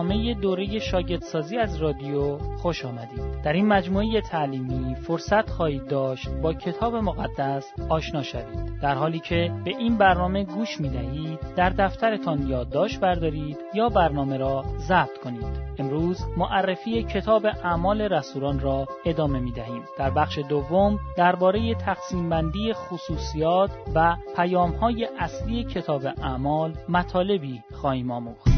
برنامه دوره شاگردسازی از رادیو خوش آمدید. در این مجموعه تعلیمی فرصت خواهید داشت با کتاب مقدس آشنا شوید. در حالی که به این برنامه گوش می دهید در دفترتان یادداشت بردارید یا برنامه را ضبط کنید. امروز معرفی کتاب اعمال رسولان را ادامه می دهیم. در بخش دوم درباره تقسیم بندی خصوصیات و پیام های اصلی کتاب اعمال مطالبی خواهیم آموخت.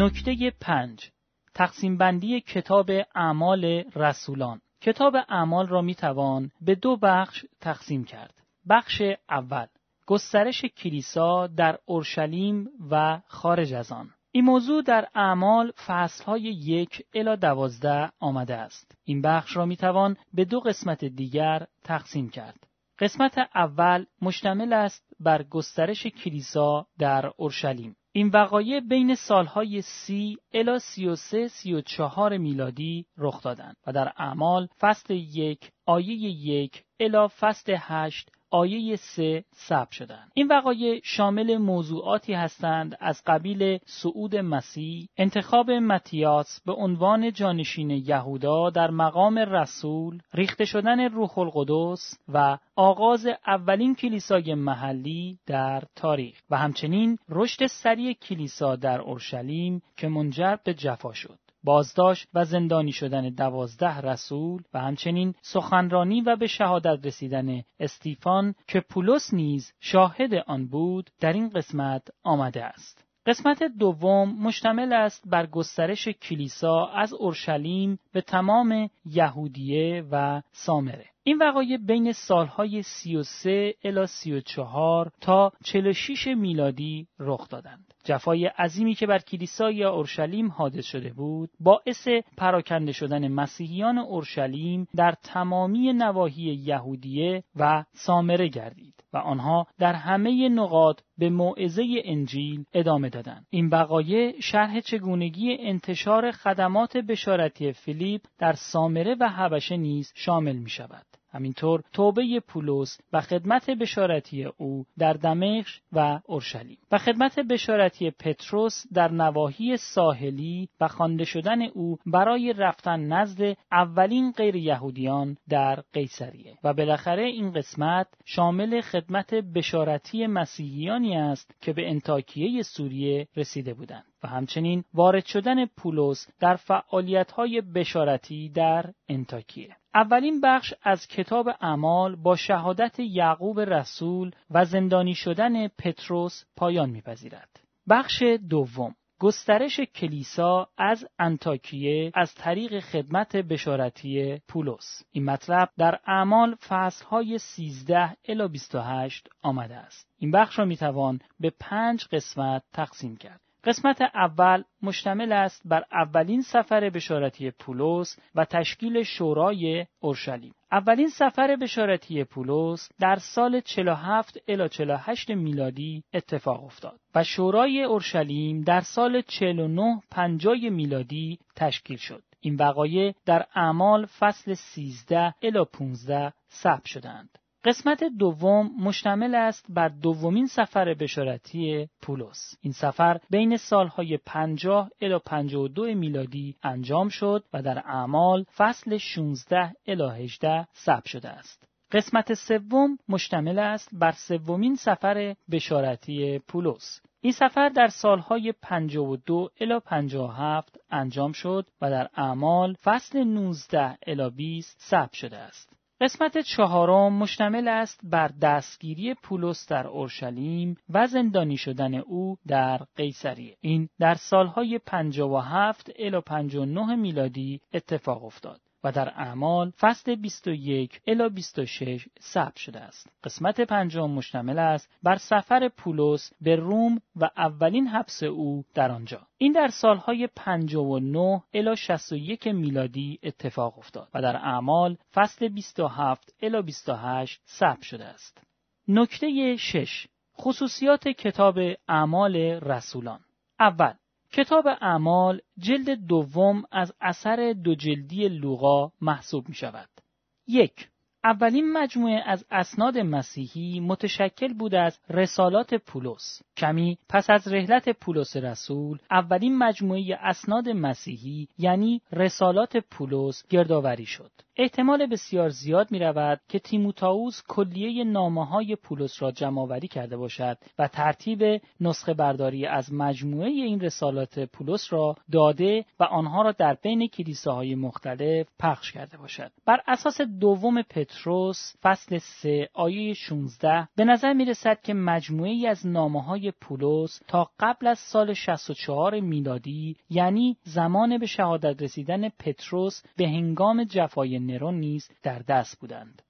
نکته پنج تقسیم بندی کتاب اعمال رسولان کتاب اعمال را می توان به دو بخش تقسیم کرد. بخش اول گسترش کلیسا در اورشلیم و خارج از آن. این موضوع در اعمال فصلهای یک الا دوازده آمده است. این بخش را می توان به دو قسمت دیگر تقسیم کرد. قسمت اول مشتمل است بر گسترش کلیسا در اورشلیم. این وقایع بین سالهای سی الا سی و سه سی و چهار میلادی رخ دادند و در اعمال فصل یک آیه یک الا فصل هشت آیه سه ثبت شدند. این وقایع شامل موضوعاتی هستند از قبیل صعود مسیح، انتخاب متیاس به عنوان جانشین یهودا در مقام رسول، ریخته شدن روح القدس و آغاز اولین کلیسای محلی در تاریخ و همچنین رشد سریع کلیسا در اورشلیم که منجر به جفا شد. بازداشت و زندانی شدن دوازده رسول و همچنین سخنرانی و به شهادت رسیدن استیفان که پولس نیز شاهد آن بود در این قسمت آمده است. قسمت دوم مشتمل است بر گسترش کلیسا از اورشلیم به تمام یهودیه و سامره. این وقایع بین سالهای 33 الی 34 تا 46 میلادی رخ دادند. جفای عظیمی که بر کلیسای اورشلیم حادث شده بود باعث پراکنده شدن مسیحیان اورشلیم در تمامی نواحی یهودیه و سامره گردید و آنها در همه نقاط به موعظه انجیل ادامه دادند. این وقایع شرح چگونگی انتشار خدمات بشارتی فیلیپ در سامره و حبشه نیز شامل می شود. همینطور توبه پولس و خدمت بشارتی او در دمشق و اورشلیم. و خدمت بشارتی پتروس در نواحی ساحلی و خوانده شدن او برای رفتن نزد اولین غیر یهودیان در قیصریه. و بالاخره این قسمت شامل خدمت بشارتی مسیحیانی است که به انتاکیه سوریه رسیده بودند. و همچنین وارد شدن پولس در فعالیت‌های بشارتی در انتاکیه. اولین بخش از کتاب اعمال با شهادت یعقوب رسول و زندانی شدن پتروس پایان میپذیرد. بخش دوم گسترش کلیسا از انتاکیه از طریق خدمت بشارتی پولس. این مطلب در اعمال فصلهای 13 الی 28 آمده است. این بخش را می‌توان به پنج قسمت تقسیم کرد. قسمت اول مشتمل است بر اولین سفر بشارتی پولس و تشکیل شورای اورشلیم. اولین سفر بشارتی پولس در سال 47 الی 48 میلادی اتفاق افتاد و شورای اورشلیم در سال 49 50 میلادی تشکیل شد. این وقایع در اعمال فصل 13 الی 15 ثبت شدند. قسمت دوم مشتمل است بر دومین سفر بشارتی پولس. این سفر بین سالهای 50 الی 52 میلادی انجام شد و در اعمال فصل 16 الی 18 ثبت شده است. قسمت سوم مشتمل است بر سومین سفر بشارتی پولس. این سفر در سالهای 52 الی 57 انجام شد و در اعمال فصل 19 الی 20 ثبت شده است. قسمت چهارم مشتمل است بر دستگیری پولس در اورشلیم و زندانی شدن او در قیصریه. این در سالهای 57 الی 59 میلادی اتفاق افتاد. و در اعمال فصل 21 الی 26 ثبت شده است. قسمت پنجم مشتمل است بر سفر پولس به روم و اولین حبس او در آنجا. این در سالهای 59 الی 61 میلادی اتفاق افتاد و در اعمال فصل 27 الی 28 ثبت شده است. نکته 6 خصوصیات کتاب اعمال رسولان اول کتاب اعمال جلد دوم از اثر دو جلدی لوقا محسوب می شود. یک اولین مجموعه از اسناد مسیحی متشکل بود از رسالات پولس. کمی پس از رحلت پولس رسول، اولین مجموعه اسناد مسیحی یعنی رسالات پولس گردآوری شد. احتمال بسیار زیاد می رود که تیموتائوس کلیه نامه های پولس را جمعآوری کرده باشد و ترتیب نسخه برداری از مجموعه این رسالات پولس را داده و آنها را در بین کلیساهای مختلف پخش کرده باشد. بر اساس دوم پتروس فصل 3 آیه 16 به نظر می رسد که مجموعه ای از نامه های پولس تا قبل از سال 64 میلادی یعنی زمان به شهادت رسیدن پتروس به هنگام جفای نرون نیز در دست بودند.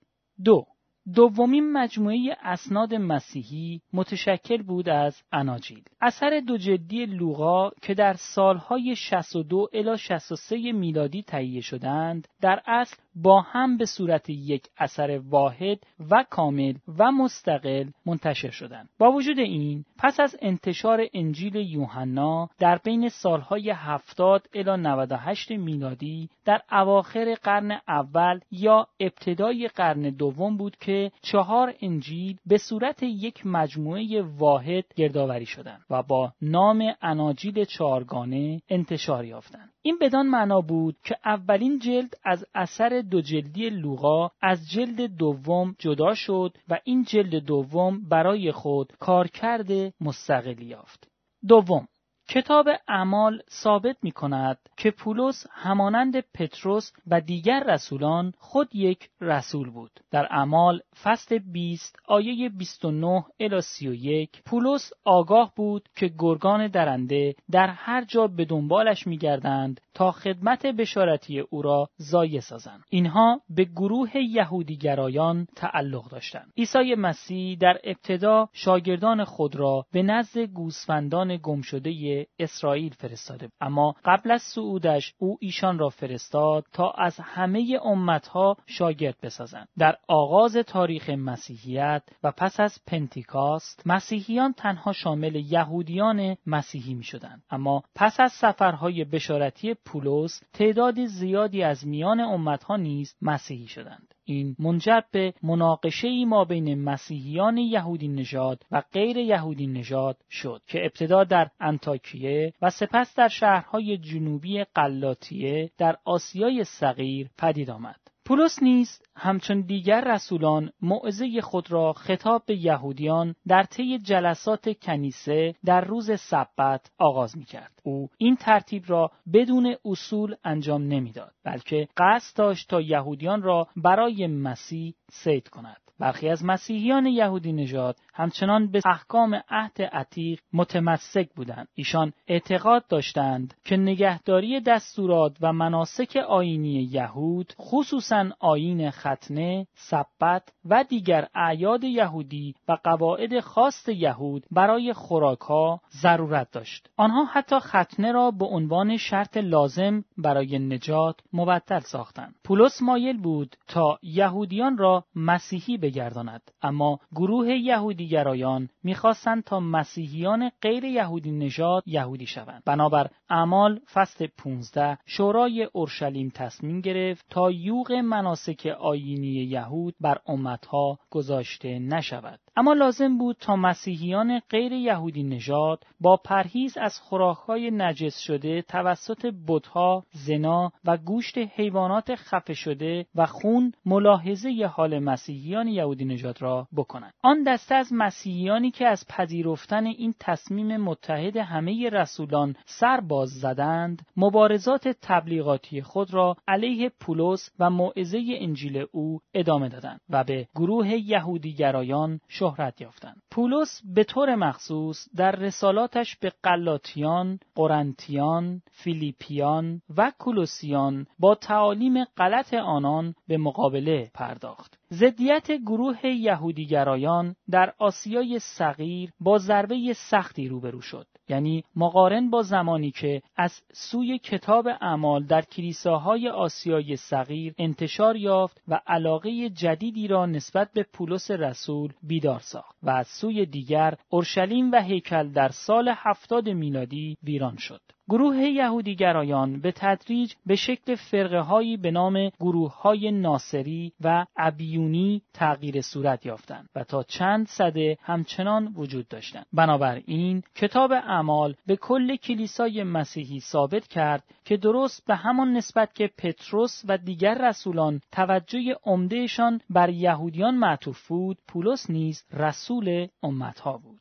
دو دومین مجموعه اسناد مسیحی متشکل بود از اناجیل. اثر دو جدی لوقا که در سالهای 62 الی 63 میلادی تهیه شدند در اصل با هم به صورت یک اثر واحد و کامل و مستقل منتشر شدند. با وجود این پس از انتشار انجیل یوحنا در بین سالهای 70 الی 98 میلادی در اواخر قرن اول یا ابتدای قرن دوم بود که چهار انجیل به صورت یک مجموعه واحد گردآوری شدند و با نام اناجیل چهارگانه انتشار یافتند. این بدان معنا بود که اولین جلد از اثر دو جلدی لوقا از جلد دوم جدا شد و این جلد دوم برای خود کارکرد مستقلی یافت. دوم کتاب اعمال ثابت می کند که پولس همانند پتروس و دیگر رسولان خود یک رسول بود. در اعمال فصل 20 آیه 29 الی 31 پولس آگاه بود که گرگان درنده در هر جا به دنبالش می گردند تا خدمت بشارتی او را زایه سازند. اینها به گروه یهودیگرایان تعلق داشتند. عیسی مسیح در ابتدا شاگردان خود را به نزد گوسفندان گمشده اسرائیل فرستاده اما قبل از صعودش او ایشان را فرستاد تا از همه امتها شاگرد بسازند. در آغاز تاریخ مسیحیت و پس از پنتیکاست مسیحیان تنها شامل یهودیان مسیحی می شدند اما پس از سفرهای بشارتی پولس تعداد زیادی از میان امتها نیز مسیحی شدند. این منجر به مناقشه ما بین مسیحیان یهودی نژاد و غیر یهودی نژاد شد که ابتدا در انتاکیه و سپس در شهرهای جنوبی قلاتیه در آسیای صغیر پدید آمد. پولس نیز همچون دیگر رسولان موعظه خود را خطاب به یهودیان در طی جلسات کنیسه در روز سبت آغاز می کرد. او این ترتیب را بدون اصول انجام نمی‌داد بلکه قصد داشت تا یهودیان را برای مسیح سید کند. برخی از مسیحیان یهودی نژاد همچنان به احکام عهد عتیق متمسک بودند. ایشان اعتقاد داشتند که نگهداری دستورات و مناسک آینی یهود خصوصا آین ختنه سبت و دیگر اعیاد یهودی و قواعد خاص یهود برای خوراکها ضرورت داشت. آنها حتی ختنه را به عنوان شرط لازم برای نجات مبدل ساختند. پولس مایل بود تا یهودیان را مسیحی بگرداند. اما گروه یهودیگرایان می‌خواستند تا مسیحیان غیر یهودی نژاد یهودی شوند. بنابر اعمال فصل 15 شورای اورشلیم تصمیم گرفت تا یوغ مناسک آیینی یهود بر امتها گذاشته نشود. اما لازم بود تا مسیحیان غیر یهودی نژاد با پرهیز از خوراکهای نجس شده توسط بتها، زنا و گوشت حیوانات خفه شده و خون ملاحظه حال مسیحیان یهودی نژاد را بکنند. آن دسته از مسیحیانی که از پذیرفتن این تصمیم متحد همه رسولان سر باز زدند، مبارزات تبلیغاتی خود را علیه پولس و موعظه انجیل او ادامه دادند و به گروه یهودیگرایان شهرت یافتند. پولس به طور مخصوص در رسالاتش به قلاتیان، قرنتیان، فیلیپیان و کولوسیان با تعالیم غلط آنان به مقابله پرداخت. زدیت گروه یهودیگرایان در آسیای صغیر با ضربه سختی روبرو شد. یعنی مقارن با زمانی که از سوی کتاب اعمال در کلیساهای آسیای صغیر انتشار یافت و علاقه جدیدی را نسبت به پولس رسول بیدار ساخت و از سوی دیگر اورشلیم و هیکل در سال هفتاد میلادی ویران شد. گروه یهودیگرایان به تدریج به شکل فرقه هایی به نام گروه های ناصری و ابیونی تغییر صورت یافتند و تا چند صده همچنان وجود داشتند. بنابراین کتاب اعمال به کل کلیسای مسیحی ثابت کرد که درست به همان نسبت که پتروس و دیگر رسولان توجه عمدهشان بر یهودیان معطوف بود، پولس نیز رسول امتها بود.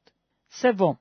سوم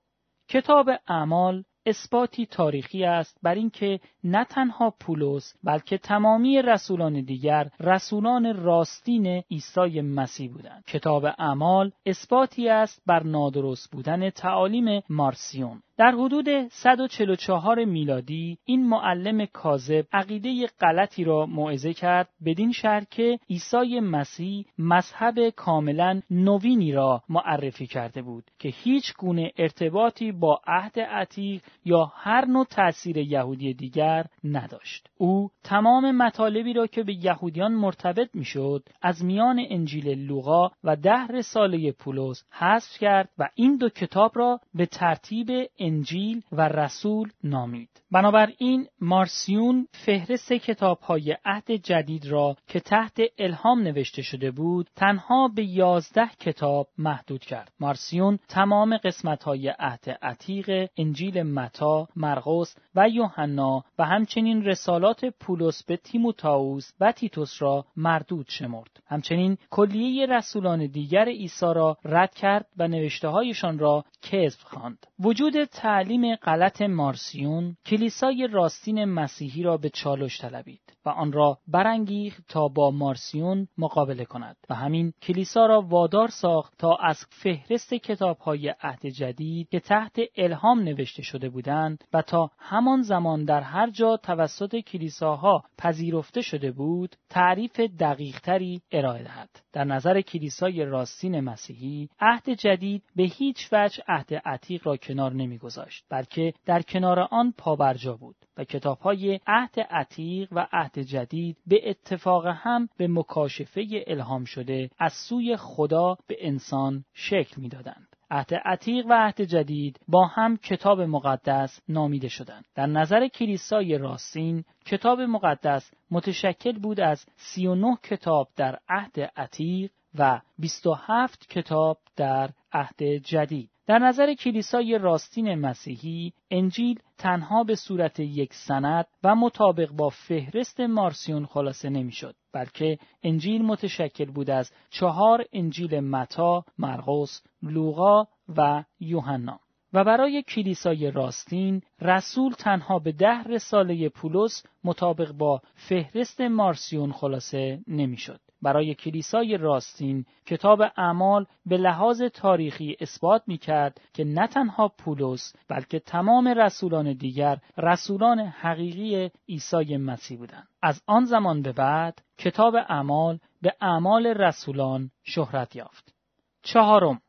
کتاب اعمال اثباتی تاریخی است بر اینکه نه تنها پولس بلکه تمامی رسولان دیگر رسولان راستین عیسی مسیح بودند. کتاب اعمال اثباتی است بر نادرست بودن تعالیم مارسیون. در حدود 144 میلادی این معلم کاذب عقیده غلطی را موعظه کرد بدین شرط که عیسی مسیح مذهب کاملا نوینی را معرفی کرده بود که هیچ گونه ارتباطی با عهد عتیق یا هر نوع تأثیر یهودی دیگر نداشت. او تمام مطالبی را که به یهودیان مرتبط می‌شد از میان انجیل لوقا و ده رساله پولس حذف کرد و این دو کتاب را به ترتیب انجیل و رسول نامید. بنابراین مارسیون فهرست کتاب های عهد جدید را که تحت الهام نوشته شده بود تنها به یازده کتاب محدود کرد. مارسیون تمام قسمت های عهد عتیق انجیل متا مرقس و یوحنا و همچنین رسالات پولس به تیموتائوس و تیتوس را مردود شمرد. همچنین کلیه رسولان دیگر عیسی را رد کرد و نوشته هایشان را کذب خواند. وجود تعلیم غلط مارسیون کلیسای راستین مسیحی را به چالش طلبید و آن را برانگیخت تا با مارسیون مقابله کند و همین کلیسا را وادار ساخت تا از فهرست کتابهای عهد جدید که تحت الهام نوشته شده بودند و تا همان زمان در هر جا توسط کلیساها پذیرفته شده بود تعریف دقیقتری ارائه دهد. در نظر کلیسای راستین مسیحی عهد جدید به هیچ وجه عهد عتیق را کنار نمیگذاشت بلکه در کنار آن پابرجا بود و کتابهای عهد عتیق و عهد جدید به اتفاق هم به مکاشفه الهام شده از سوی خدا به انسان شکل می‌دادند. عهد عتیق و عهد جدید با هم کتاب مقدس نامیده شدند. در نظر کلیسای راستین کتاب مقدس متشکل بود از 39 کتاب در عهد عتیق و 27 کتاب در عهد جدید. در نظر کلیسای راستین مسیحی انجیل تنها به صورت یک سند و مطابق با فهرست مارسیون خلاصه نمی‌شد بلکه انجیل متشکل بود از چهار انجیل متا، مرقس، لوقا و یوحنا و برای کلیسای راستین رسول تنها به ده رساله پولس مطابق با فهرست مارسیون خلاصه نمی‌شد. برای کلیسای راستین کتاب اعمال به لحاظ تاریخی اثبات می کرد که نه تنها پولس بلکه تمام رسولان دیگر رسولان حقیقی عیسی مسیح بودند. از آن زمان به بعد کتاب اعمال به اعمال رسولان شهرت یافت. چهارم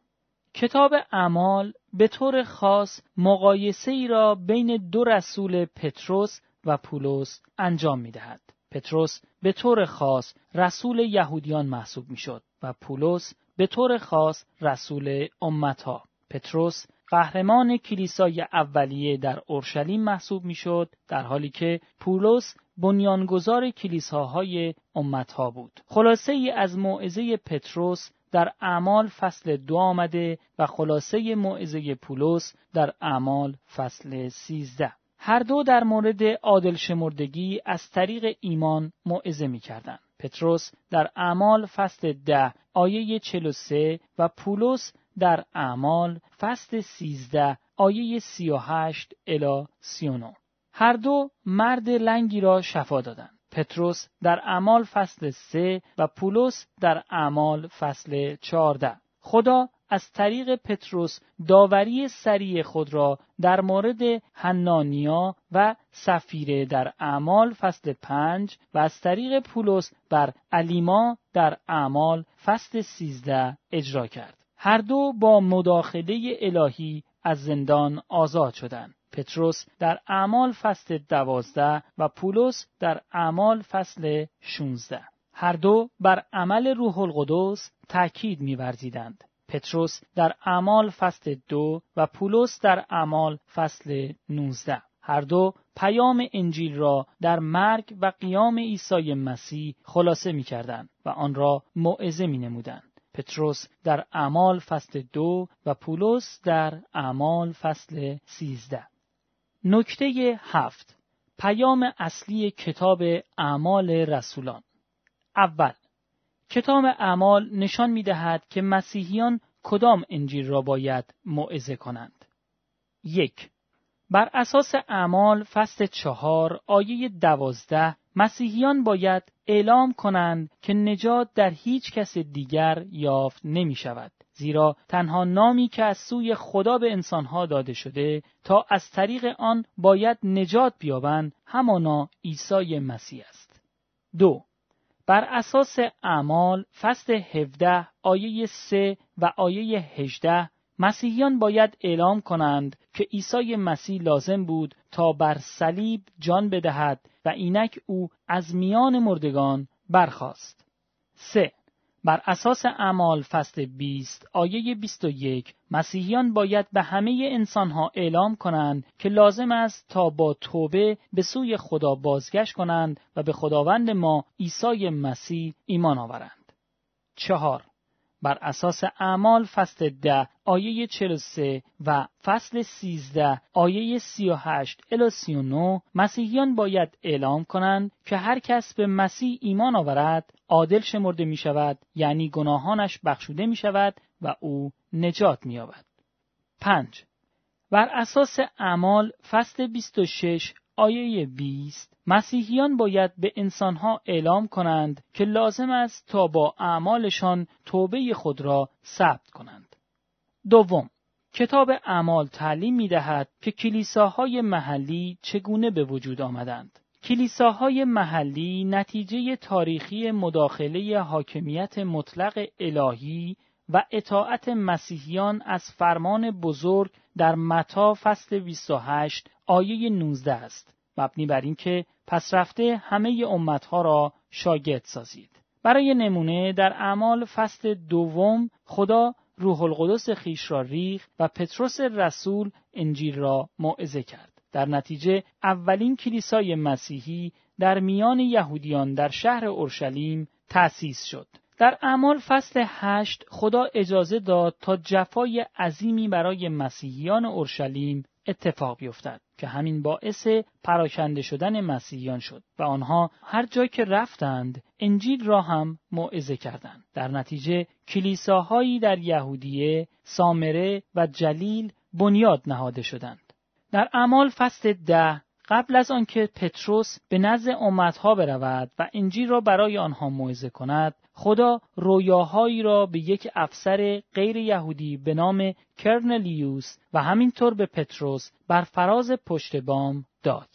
کتاب اعمال به طور خاص مقایسه ای را بین دو رسول پتروس و پولس انجام می دهد. پتروس به طور خاص رسول یهودیان محسوب می شد و پولس به طور خاص رسول امتها. پتروس قهرمان کلیسای اولیه در اورشلیم محسوب می‌شد در حالی که پولس بنیانگذار کلیساهای امتها بود. خلاصه ای از موعظه پتروس در اعمال فصل دو آمده و خلاصه موعظه پولس در اعمال فصل سیزده. هر دو در مورد عادل شمردگی از طریق ایمان موعظه می کردن. پتروس در اعمال فصل ده آیه 43 و پولس در اعمال فصل 13 آیه 38 الی 39 هر دو مرد لنگی را شفا دادند. پتروس در اعمال فصل 3 و پولس در اعمال فصل 14 خدا از طریق پتروس داوری سریع خود را در مورد حنانیا و سفیره در اعمال فصل پنج و از طریق پولس بر علیما در اعمال فصل سیزده اجرا کرد. هر دو با مداخله الهی از زندان آزاد شدند. پتروس در اعمال فصل دوازده و پولس در اعمال فصل شونزده. هر دو بر عمل روح القدس تأکید می‌ورزیدند. پتروس در اعمال فصل دو و پولس در اعمال فصل 19 هر دو پیام انجیل را در مرگ و قیام عیسی مسیح خلاصه می کردن و آن را موعظه می نمودن. پتروس در اعمال فصل دو و پولس در اعمال فصل سیزده. نکته هفت پیام اصلی کتاب اعمال رسولان اول کتاب اعمال نشان می دهد که مسیحیان کدام انجیل را باید موعظه کنند. یک بر اساس اعمال فصل چهار آیه دوازده مسیحیان باید اعلام کنند که نجات در هیچ کس دیگر یافت نمی شود. زیرا تنها نامی که از سوی خدا به انسانها داده شده تا از طریق آن باید نجات بیابند همانا عیسی مسیح است. دو بر اساس اعمال فصل 17 آیه 3 و آیه 18 مسیحیان باید اعلام کنند که عیسی مسیح لازم بود تا بر صلیب جان بدهد و اینک او از میان مردگان برخاست. 3. بر اساس اعمال فصل 20 آیه 21 مسیحیان باید به همه انسانها اعلام کنند که لازم است تا با توبه به سوی خدا بازگشت کنند و به خداوند ما عیسی مسیح ایمان آورند. چهار بر اساس اعمال فصل ده آیه 43 و فصل 13 آیه 38 الی 39 مسیحیان باید اعلام کنند که هر کس به مسیح ایمان آورد عادل شمرده می شود یعنی گناهانش بخشوده می شود و او نجات می یابد. 5. بر اساس اعمال فصل 26 آیه 20 مسیحیان باید به انسانها اعلام کنند که لازم است تا با اعمالشان توبه خود را ثبت کنند. دوم کتاب اعمال تعلیم می دهد که کلیساهای محلی چگونه به وجود آمدند. کلیساهای محلی نتیجه تاریخی مداخله حاکمیت مطلق الهی و اطاعت مسیحیان از فرمان بزرگ در متا فصل 28 آیه 19 است. مبنی بر اینکه پس رفته همه امتها را شاگرد سازید. برای نمونه در اعمال فصل دوم خدا روح القدس خیش را ریخ و پتروس رسول انجیل را موعظه کرد. در نتیجه اولین کلیسای مسیحی در میان یهودیان در شهر اورشلیم تأسیس شد. در اعمال فصل هشت خدا اجازه داد تا جفای عظیمی برای مسیحیان اورشلیم اتفاق بیفتد که همین باعث پراکنده شدن مسیحیان شد و آنها هر جای که رفتند انجیل را هم موعظه کردند. در نتیجه کلیساهایی در یهودیه سامره و جلیل بنیاد نهاده شدند. در اعمال فصل ده قبل از آنکه پتروس به نزد امتها برود و انجیل را برای آنها موعظه کند خدا رویاهایی را به یک افسر غیر یهودی به نام کرنلیوس و همینطور به پتروس بر فراز پشت بام داد.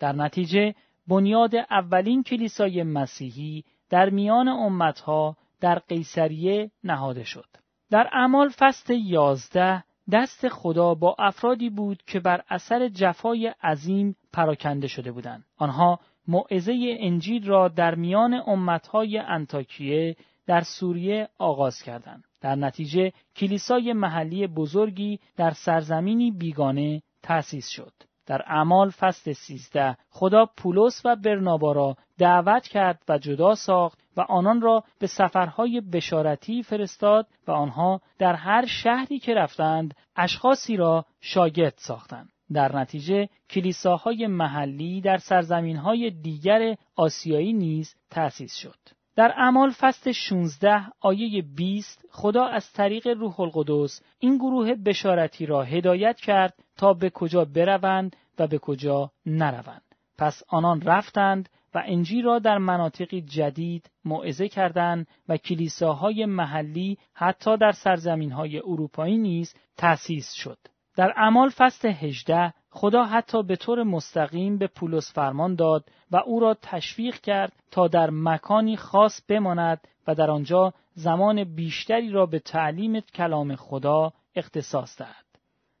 در نتیجه بنیاد اولین کلیسای مسیحی در میان امتها در قیصریه نهاده شد. در اعمال فصل یازده دست خدا با افرادی بود که بر اثر جفای عظیم پراکنده شده بودند. آنها موعظه انجیل را در میان امتهای انتاکیه در سوریه آغاز کردند. در نتیجه کلیسای محلی بزرگی در سرزمینی بیگانه تأسیس شد. در اعمال فصل 13 خدا پولس و برنابا را دعوت کرد و جدا ساخت و آنان را به سفرهای بشارتی فرستاد و آنها در هر شهری که رفتند اشخاصی را شاگرد ساختند. در نتیجه کلیساهای محلی در سرزمینهای دیگر آسیایی نیز تأسیس شد. در اعمال فصل 16 آیه 20 خدا از طریق روح القدس این گروه بشارتی را هدایت کرد تا به کجا بروند و به کجا نروند. پس آنان رفتند انجیل را در مناطقی جدید موعظه کردند و کلیساهای محلی حتی در سرزمینهای اروپایی نیز تأسیس شد. در اعمال فصل 18 خدا حتی به طور مستقیم به پولس فرمان داد و او را تشویق کرد تا در مکانی خاص بماند و در آنجا زمان بیشتری را به تعلیم کلام خدا اختصاص دهد.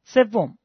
سوم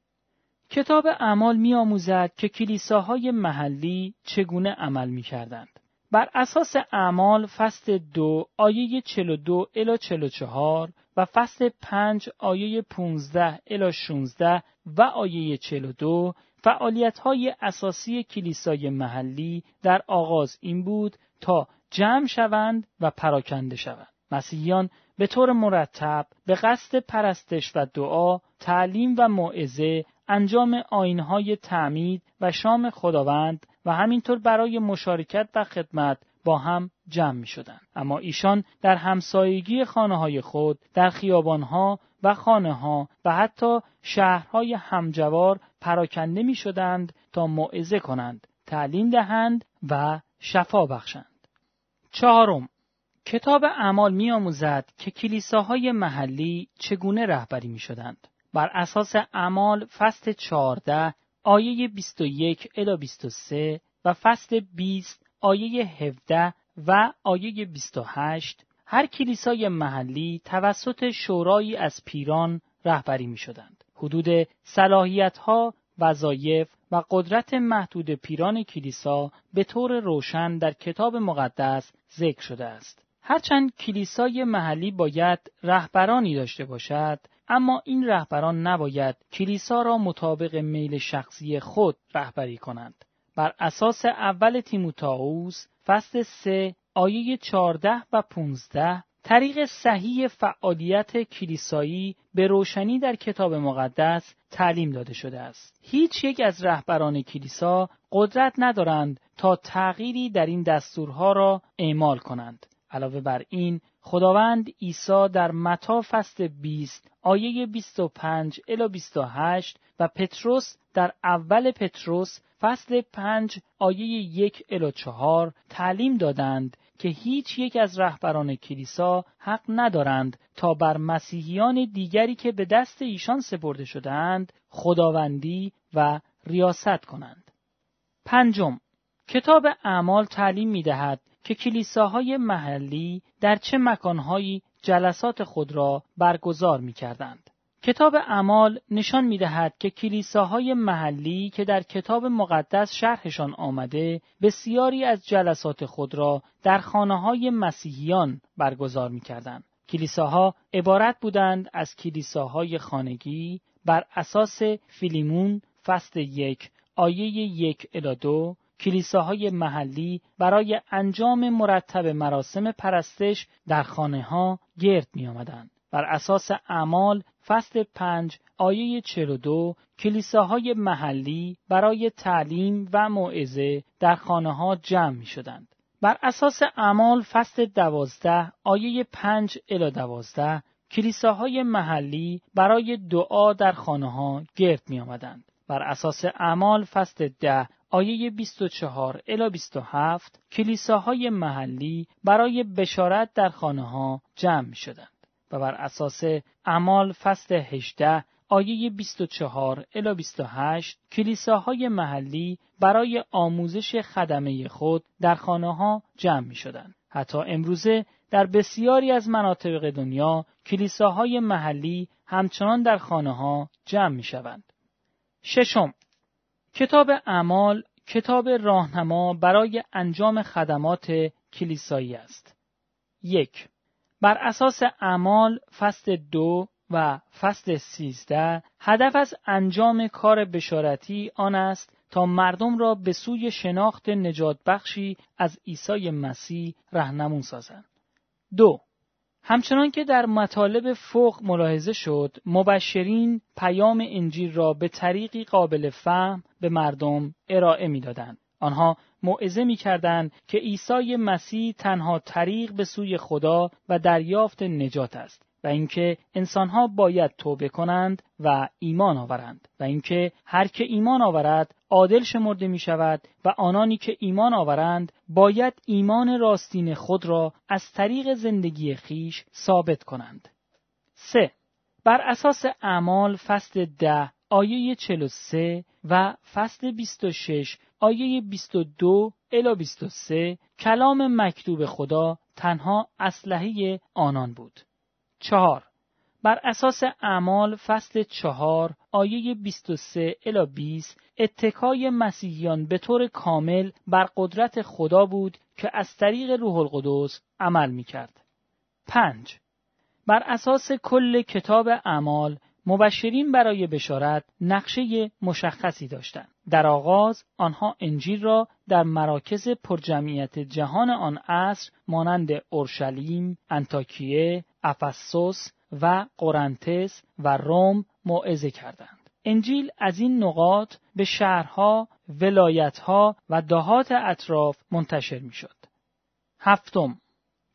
کتاب اعمال می آموزد که کلیساهای محلی چگونه عمل می کردند. بر اساس اعمال فصل دو آیه 42 الی 44 و فصل 5 آیه 15 الی 16 و آیه 42 فعالیت های اساسی کلیسای محلی در آغاز این بود تا جمع شوند و پراکنده شوند. مسیحیان به طور مرتب به قصد پرستش و دعا، تعلیم و موعظه، انجام آینهای تعمید و شام خداوند و همینطور برای مشارکت و خدمت با هم جمع می شدن. اما ایشان در همسایگی خانه های خود در خیابانها و خانه ها و حتی شهرهای همجوار پراکنده می شدند تا موعظه کنند، تعلیم دهند و شفا بخشند. چهارم کتاب اعمال می آموزد که کلیساهای محلی چگونه رهبری می شدند. بر اساس اعمال فصل 14 آیه 21 الی 23 و فصل 20 آیه 17 و آیه 28 هر کلیسای محلی توسط شورایی از پیران رهبری می شدند. حدود صلاحیت ها، وظایف و قدرت محدود پیران کلیسا به طور روشن در کتاب مقدس ذکر شده است. هرچند کلیسای محلی باید رهبرانی داشته باشد، اما این رهبران نباید کلیسا را مطابق میل شخصی خود رهبری کنند. بر اساس اول تیموتائوس فصل 3 آیه 14 و 15 طریق صحیح فعالیت کلیسایی به روشنی در کتاب مقدس تعلیم داده شده است. هیچ یک از رهبران کلیسا قدرت ندارند تا تغییری در این دستورها را اعمال کنند. علاوه بر این خداوند عیسی در متا فصل 20 آیه 25 الی 28 و پتروس در اول پتروس فصل 5 آیه 1 الی 4 تعلیم دادند که هیچ یک از رهبران کلیسا حق ندارند تا بر مسیحیان دیگری که به دست ایشان سپرده شدهاند خداوندی و ریاست کنند. پنجم کتاب اعمال تعلیم می دهد که کلیساهای محلی در چه مکانهایی جلسات خود را برگزار می کردند. کتاب اعمال نشان می دهد که کلیساهای محلی که در کتاب مقدس شرحشان آمده بسیاری از جلسات خود را در خانه های مسیحیان برگزار می کردند. کلیساها عبارت بودند از کلیساهای خانگی بر اساس فیلیمون فصل یک آیه یک الی دو کلیساهای محلی برای انجام مرتب مراسم پرستش در خانه ها گرد می آمدند. بر اساس اعمال فصل 5 آیه 42 کلیساهای محلی برای تعلیم و موعظه در خانه ها جمع می شدند. بر اساس اعمال فصل 12 آیه 5 الی 12 کلیساهای محلی برای دعا در خانه ها گرد می آمدند. بر اساس اعمال فصل 10 آیه 24 الی 27 کلیساهای محلی برای بشارت در خانه ها جمع شدند و بر اساس اعمال فصل 18 آیه 24 الی 28 کلیساهای محلی برای آموزش خدمه خود در خانه ها جمع می شدند. حتی امروزه در بسیاری از مناطق دنیا کلیساهای محلی همچنان در خانه ها جمع می شوند. ششم کتاب اعمال کتاب راهنما برای انجام خدمات کلیسایی است. یک بر اساس اعمال فصل دو و فصل سیزده هدف از انجام کار بشارتی آن است تا مردم را به سوی شناخت نجات بخشی از عیسی مسیح رهنمون سازند. دو همچنان که در مطالب فوق ملاحظه شد مبشرین پیام انجیل را به طریقی قابل فهم به مردم ارائه می‌دادند. آنها موعظه می‌کردند که عیسی مسیح تنها طریق به سوی خدا و دریافت نجات است. و اینکه انسانها باید توبه کنند و ایمان آورند و اینکه هر که ایمان آورد عادل شمرده می شود و آنانی که ایمان آورند باید ایمان راستین خود را از طریق زندگی خیش ثابت کنند. 3. بر اساس اعمال فصل ده آیه 43 و فصل 26 آیه 22 الی 23 کلام مکتوب خدا تنها اسلحه آنان بود. چهار بر اساس اعمال فصل چهار آیه 23 الی 20 اتکای مسیحیان به طور کامل بر قدرت خدا بود که از طریق روح القدس عمل می کرد. 5. بر اساس کل کتاب اعمال مبشرین برای بشارت نقشه مشخصی داشتند. در آغاز آنها انجیل را در مراکز پرجمعیت جهان آن عصر مانند اورشلیم، انتاکیه، افسوس و قرنتس و روم موعظه کردند. انجیل از این نقاط به شهرها، ولایتها و دهات اطراف منتشر می شد. هفتم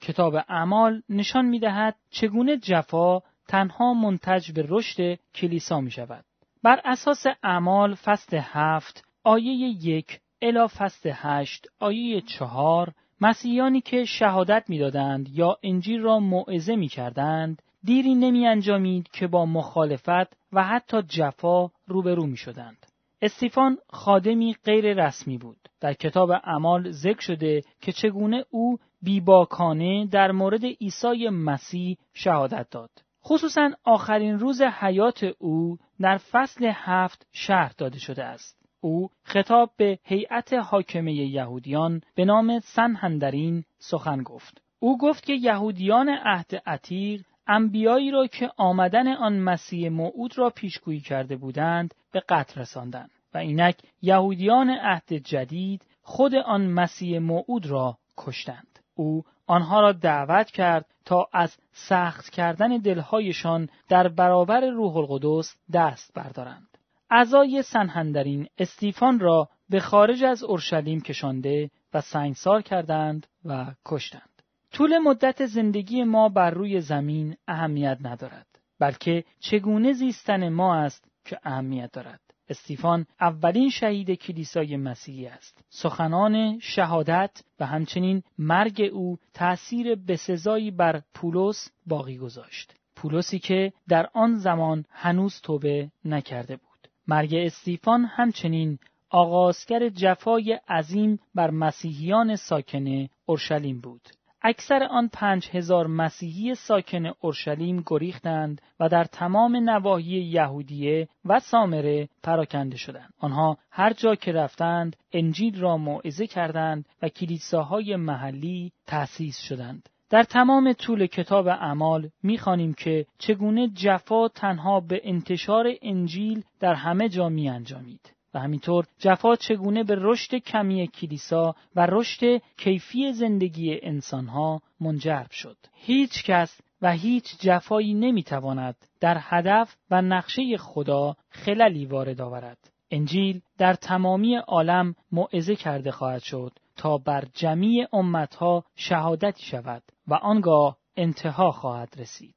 کتاب اعمال نشان می دهد چگونه جفا تنها منتج به رشد کلیسا می شود. بر اساس اعمال فصل هفت آیه یک الا فصل هشت آیه چهار مسیحیانی که شهادت می‌دادند یا انجیل را موعظه می کردند دیری نمی انجامید که با مخالفت و حتی جفا روبرو می شدند. استیفان خادمی غیر رسمی بود. در کتاب اعمال ذکر شده که چگونه او بیباکانه در مورد عیسی مسیح شهادت داد. خصوصا آخرین روز حیات او در فصل هفت شهر داده شده است. او خطاب به هیئت حاکمه یهودیان به نام سنهندرین سخن گفت. او گفت که یهودیان عهد عتیق انبیایی را که آمدن آن مسیح موعود را پیشگویی کرده بودند به قتل رساندند و اینک یهودیان عهد جدید خود آن مسیح موعود را کشتند. او آنها را دعوت کرد تا از سخت کردن دلهایشان در برابر روح القدس دست بردارند. اعضای سنهندرین استیفان را به خارج از اورشلیم کشانده و سنگسار کردند و کشتند. طول مدت زندگی ما بر روی زمین اهمیت ندارد بلکه چگونه زیستن ما است که اهمیت دارد استیفان اولین شهید کلیسای مسیحی است. سخنان شهادت و همچنین مرگ او تأثیر بسزایی بر پولس باقی گذاشت. پولسی که در آن زمان هنوز توبه نکرده بود. مرگ استیفان همچنین آغازگر جفای عظیم بر مسیحیان ساکن اورشلیم بود. اکثر آن پنج هزار مسیحی ساکن اورشلیم گریختند و در تمام نواحی یهودیه و سامره پراکنده شدند. آنها هر جا که رفتند انجیل را موعظه کردند و کلیساهای محلی تأسیس شدند. در تمام طول کتاب اعمال می‌خوانیم که چگونه جفا تنها به انتشار انجیل در همه جا می انجامید. و همینطور جفا چگونه به رشد کمی کلیسا و رشد کیفی زندگی انسانها منجرب شد. هیچ کس و هیچ جفایی نمی‌تواند در هدف و نقشه خدا خللی وارد آورد. انجیل در تمامی عالم موعظه کرده خواهد شد تا بر جمیع امتها شهادتی شود و آنگاه انتها خواهد رسید.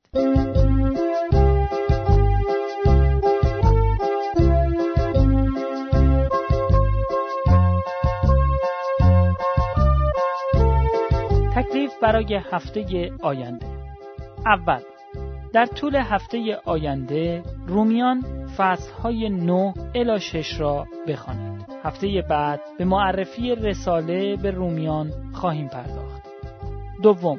برای هفته آینده اول در طول هفته آینده رومیان های 9 الی 6 را بخوانید. هفته بعد به معرفی رساله به رومیان خواهیم پرداخت. دوم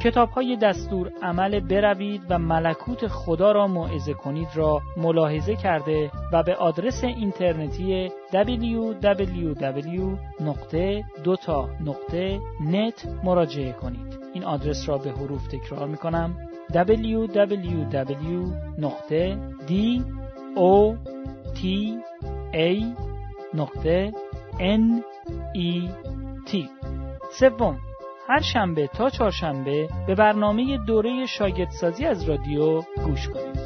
کتاب های دستور عمل بروید و ملکوت خدا را موعظه کنید را ملاحظه کرده و به آدرس اینترنتی www.dota.net مراجعه کنید. این آدرس را به حروف تکرار می کنم www.dota.net سوم هر شنبه تا چهارشنبه به برنامه دوره شاگردسازی از رادیو گوش کنید.